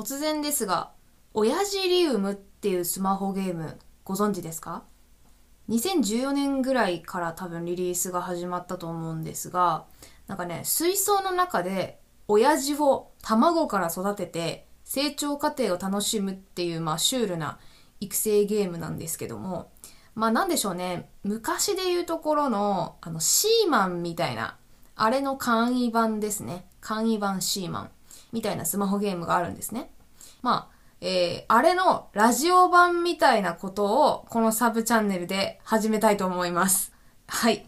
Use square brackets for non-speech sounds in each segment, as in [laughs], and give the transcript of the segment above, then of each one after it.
突然ですが、親父リウムっていうスマホゲームご存知ですか ?2014 年ぐらいから多分リリースが始まったと思うんですが、なんかね、水槽の中で親父を卵から育てて成長過程を楽しむっていう、まあ、シュールな育成ゲームなんですけども、まあなんでしょうね、昔で言うところの、あの、シーマンみたいな、あれの簡易版ですね。簡易版シーマンみたいなスマホゲームがあるんですね。まあ、えー、あれのラジオ版みたいなことをこのサブチャンネルで始めたいと思います。はい。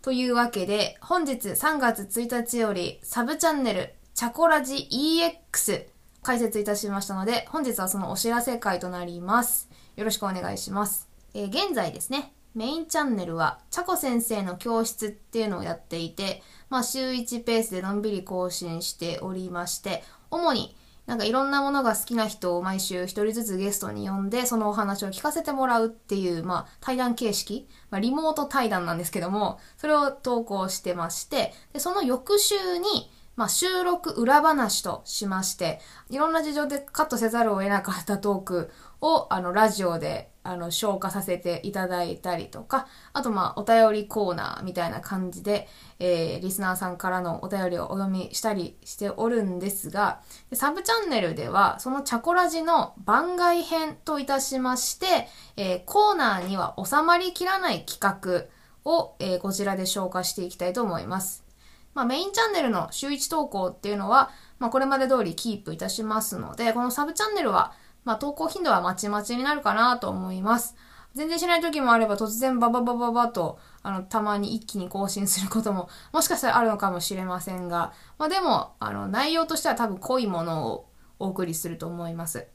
というわけで、本日3月1日よりサブチャンネルチャコラジ EX 解説いたしましたので、本日はそのお知らせ会となります。よろしくお願いします。えー、現在ですね、メインチャンネルは、チャコ先生の教室っていうのをやっていて、まあ、週1ペースでのんびり更新しておりまして、主になんかいろんなものが好きな人を毎週一人ずつゲストに呼んで、そのお話を聞かせてもらうっていう、まあ、対談形式、まあ、リモート対談なんですけども、それを投稿してまして、で、その翌週に、まあ、収録裏話としまして、いろんな事情でカットせざるを得なかったトークを、あの、ラジオで、あの、消化させていただいたりとか、あと、まあ、お便りコーナーみたいな感じで、えー、リスナーさんからのお便りをお読みしたりしておるんですが、サブチャンネルでは、そのチャコラジの番外編といたしまして、えー、コーナーには収まりきらない企画を、えー、こちらで消化していきたいと思います。まあ、メインチャンネルの週1投稿っていうのは、まあ、これまで通りキープいたしますので、このサブチャンネルは、まあ、投稿頻度はまちまちになるかなと思います。全然しない時もあれば突然バババババと、あの、たまに一気に更新することも、もしかしたらあるのかもしれませんが、まあでも、あの、内容としては多分濃いものをお送りすると思います。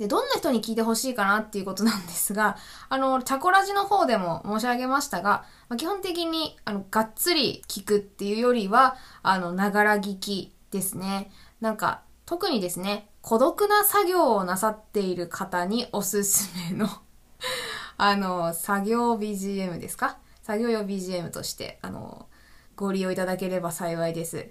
で、どんな人に聞いてほしいかなっていうことなんですが、[laughs] あの、チャコラジの方でも申し上げましたが、まあ、基本的に、あの、がっつり聞くっていうよりは、あの、ながら聞きですね。なんか、特にですね、孤独な作業をなさっている方におすすめの [laughs] あの、作業 BGM ですか？作業用 BGM として、あの、ご利用いただければ幸いです。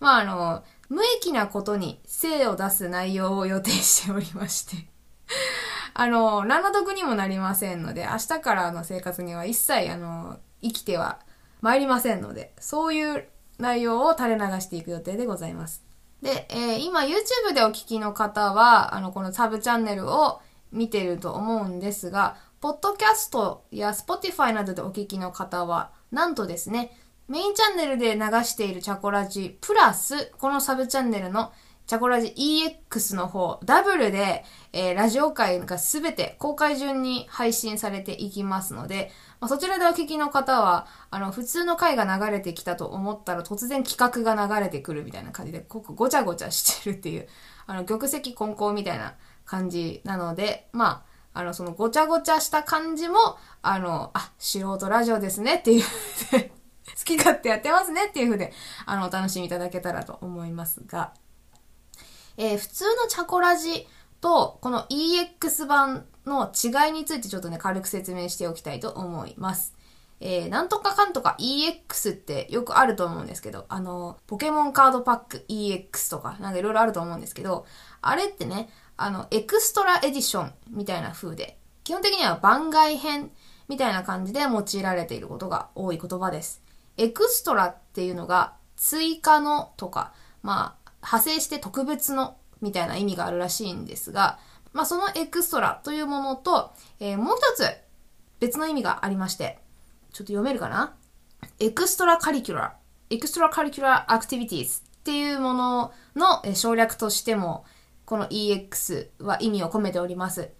まあ、あの、無益なことに精を出す内容を予定しておりまして [laughs] あの、何の得にもなりませんので、明日からの生活には一切、あの、生きては参りませんので、そういう内容を垂れ流していく予定でございます。で、えー、今 YouTube でお聞きの方は、あの、このサブチャンネルを見てると思うんですが、ポッドキャストや Spotify などでお聞きの方は、なんとですね、メインチャンネルで流しているチャコラジプラス、このサブチャンネルのチャコラジ EX の方、ダブルで、えー、ラジオ界がすべて公開順に配信されていきますので、まあ、そちらでお聞きの方は、あの、普通の回が流れてきたと思ったら突然企画が流れてくるみたいな感じで、ここごちゃごちゃしてるっていう、あの、玉石混交みたいな感じなので、まあ、あの、そのごちゃごちゃした感じも、あの、あ、素人ラジオですねっていう [laughs] 好き勝手やってますねっていう風で、あの、お楽しみいただけたらと思いますが、えー、普通のチャコラジと、この EX 版の違いについてちょっとね、軽く説明しておきたいと思います。えー、なんとかかんとか EX ってよくあると思うんですけど、あの、ポケモンカードパック EX とか、なんかいろいろあると思うんですけど、あれってね、あの、 extra edition みたいな風で、基本的には番外編みたいな感じで用いられていることが多い言葉です。 extra っていうのが追加のとか、まあ、派生して特別のみたいな意味があるらしいんですが、まあ、その extra というものと、えー、もう一つ別の意味がありまして、ちょっと読めるかな？ extracurriculaー、 extracurricular activities っていうものの省略としても、この EX は意味を込めております。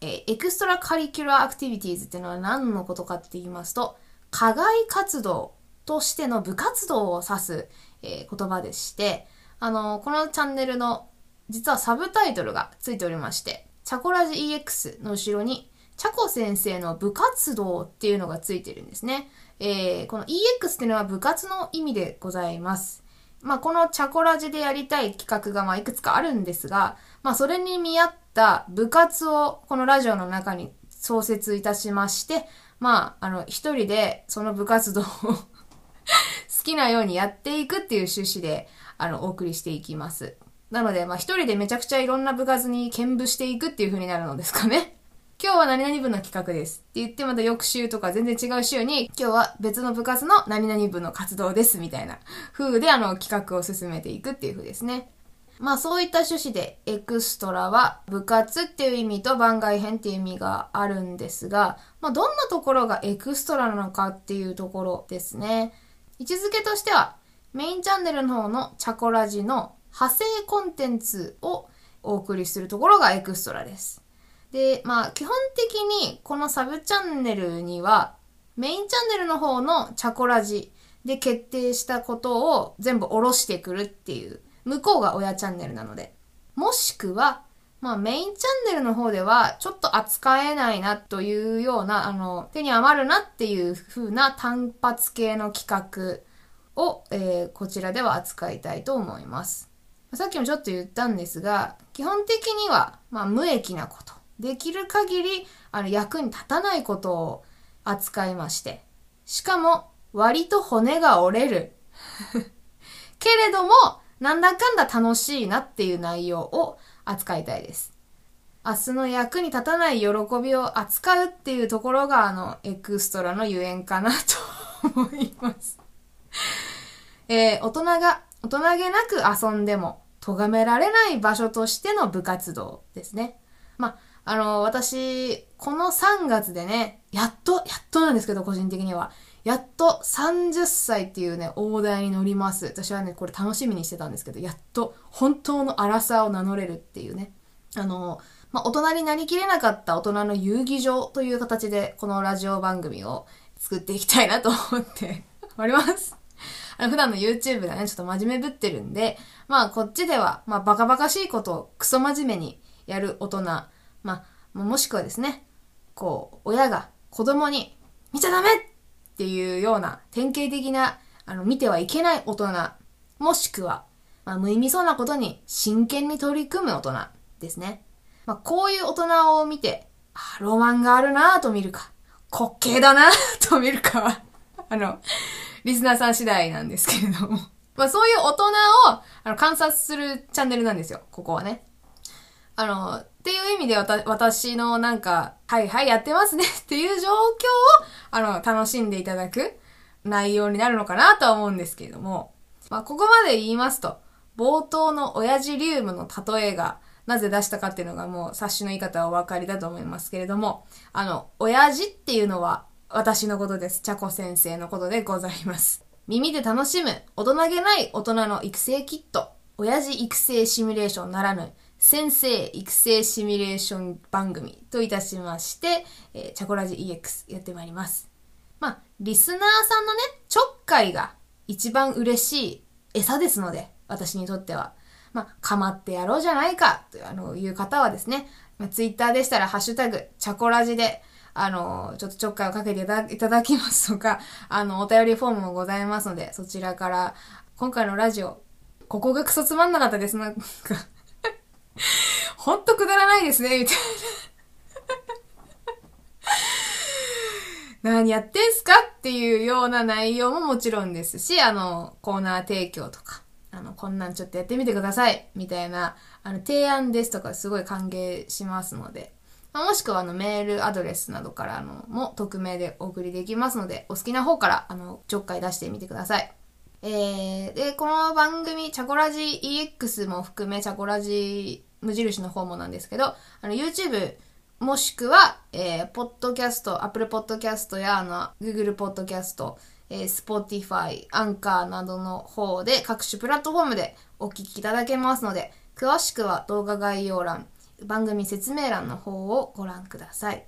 えー、 extracurricular activities っていうのは何のことかって言いますと、課外活動としての部活動を指す、えー、言葉でして、あのー、このチャンネルの実はサブタイトルがついておりまして、チャコラジ EX の後ろに、チャコ先生の部活動っていうのがついてるんですね。えー、この EX っていうのは部活の意味でございます。まあ、このチャコラジでやりたい企画がまあいくつかあるんですが、まあ、それに見合った部活をこのラジオの中に創設いたしまして、まあ、あの、一人でその部活動を好きなようにやっていくっていう趣旨で、あの、お送りしていきます。なので、まあ一人でめちゃくちゃいろんな部活に兼部していくっていう風になるのですかね。[laughs] 今日は何々部の企画ですって言ってまた翌週とか全然違う週に今日は別の部活の何々部の活動ですみたいな風であの企画を進めていくっていう風ですね。まあそういった趣旨でエクストラは部活っていう意味と番外編っていう意味があるんですが、まあどんなところがエクストラなのかっていうところですね。位置づけとしてはメインチャンネルの方のチャコラジの派生コンテンツをお送りするところがエクストラです。で、まあ基本的にこのサブチャンネルにはメインチャンネルの方のチャコラジで決定したことを全部下ろしてくるっていう向こうが親チャンネルなので。もしくは、まあメインチャンネルの方ではちょっと扱えないなというような、あの、手に余るなっていう風な単発系の企画を、えー、こちらでは扱いたいと思います。さっきもちょっと言ったんですが、基本的には、まあ無益なこと。できる限り、あの、役に立たないことを扱いまして。しかも、割と骨が折れる。[laughs] けれども、なんだかんだ楽しいなっていう内容を扱いたいです。明日の役に立たない喜びを扱うっていうところが、あの、エクストラのゆえんかなと思います。[laughs] えー、大人が大人げなく遊んでも、咎められない場所としての部活動ですね。まあ、あの、私、この3月でね、やっと、やっとなんですけど、個人的には。やっと30歳っていうね、大台に乗ります。私はね、これ楽しみにしてたんですけど、やっと本当の荒さを名乗れるっていうね。あの、まあ、大人になりきれなかった大人の遊戯場という形で、このラジオ番組を作っていきたいなと思って [laughs] おります。あの普段の YouTube でね、ちょっと真面目ぶってるんで、まあこっちでは、まあバカバカしいことをクソ真面目にやる大人、まあ、もしくはですね、こう、親が子供に、見ちゃダメっていうような典型的な、あの、見てはいけない大人、もしくは、まあ、無意味そうなことに真剣に取り組む大人ですね。まあ、こういう大人を見て、あ、ロマンがあるなぁと見るか、滑稽だなぁと見るかは、[laughs] あの、リスナーさん次第なんですけれども。まあ、そういう大人を、あの、観察するチャンネルなんですよ、ここはね。あの、っていう意味で私のなんか、はいはいやってますね [laughs] っていう状況を、あの、楽しんでいただく内容になるのかなとは思うんですけれども、まあ、ここまで言いますと、冒頭の親父リウムの例えが、なぜ出したかっていうのがもう察しの言い方はお分かりだと思いますけれども、あの、親父っていうのは私のことです。ちゃこ先生のことでございます。耳で楽しむ、大人げない大人の育成キット、親父育成シミュレーションならぬ、先生育成シミュレーション番組といたしまして、えー、チャコラジ EX やってまいります。まあ、リスナーさんのね、ちょっかいが一番嬉しい餌ですので、私にとっては。まあ、かまってやろうじゃないかというあのいう方はですね、まあ、ツイッターでしたら、ハッシュタグ、チャコラジで、あの、ちょっとちょっかいをかけていただきますとか、あの、お便りフォームもございますので、そちらから、今回のラジオ、ここがクソつまんなかったです。なんか [laughs] ほんとくだらないですね、みたいな。[laughs] 何やってんすかっていうような内容ももちろんですし、あの、コーナー提供とか、あの、こんなんちょっとやってみてください、みたいな、あの、提案ですとかすごい歓迎しますので、まあ、もしくはあの、メールアドレスなどからあの、も匿名でお送りできますので、お好きな方からあの、ちょっかい出してみてください。えー、で、この番組、チャコラジ EX も含め、チャコラジ無印の方もなんですけど、あの、YouTube、もしくは、えー、ポッドキャスト、Apple Podcast や、あの、Google Podcast、えー、Spotify、アンカーなどの方で、各種プラットフォームでお聞きいただけますので、詳しくは動画概要欄、番組説明欄の方をご覧ください。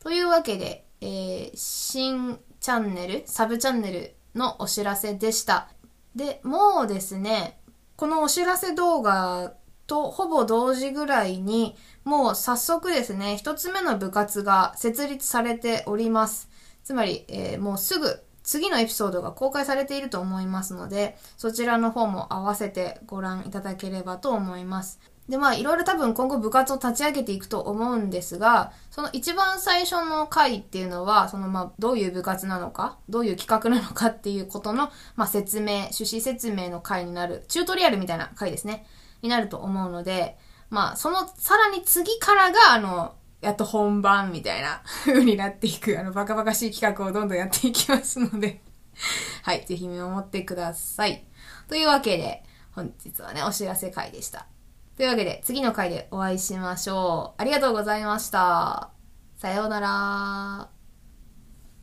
というわけで、えー、新チャンネル、サブチャンネルのお知らせでした。で、もうですね、このお知らせ動画とほぼ同時ぐらいに、もう早速ですね、一つ目の部活が設立されております。つまり、えー、もうすぐ次のエピソードが公開されていると思いますので、そちらの方も合わせてご覧いただければと思います。で、まあ、いろいろ多分今後部活を立ち上げていくと思うんですが、その一番最初の回っていうのは、そのまあ、どういう部活なのか、どういう企画なのかっていうことの、まあ、説明、趣旨説明の回になる、チュートリアルみたいな回ですね。になると思うので、まあ、その、さらに次からが、あの、やっと本番みたいな [laughs] 風になっていく、あの、バカバカしい企画をどんどんやっていきますので [laughs] はい、ぜひ見守ってください。というわけで、本日はね、お知らせ会でした。というわけで、次の回でお会いしましょう。ありがとうございました。さようなら。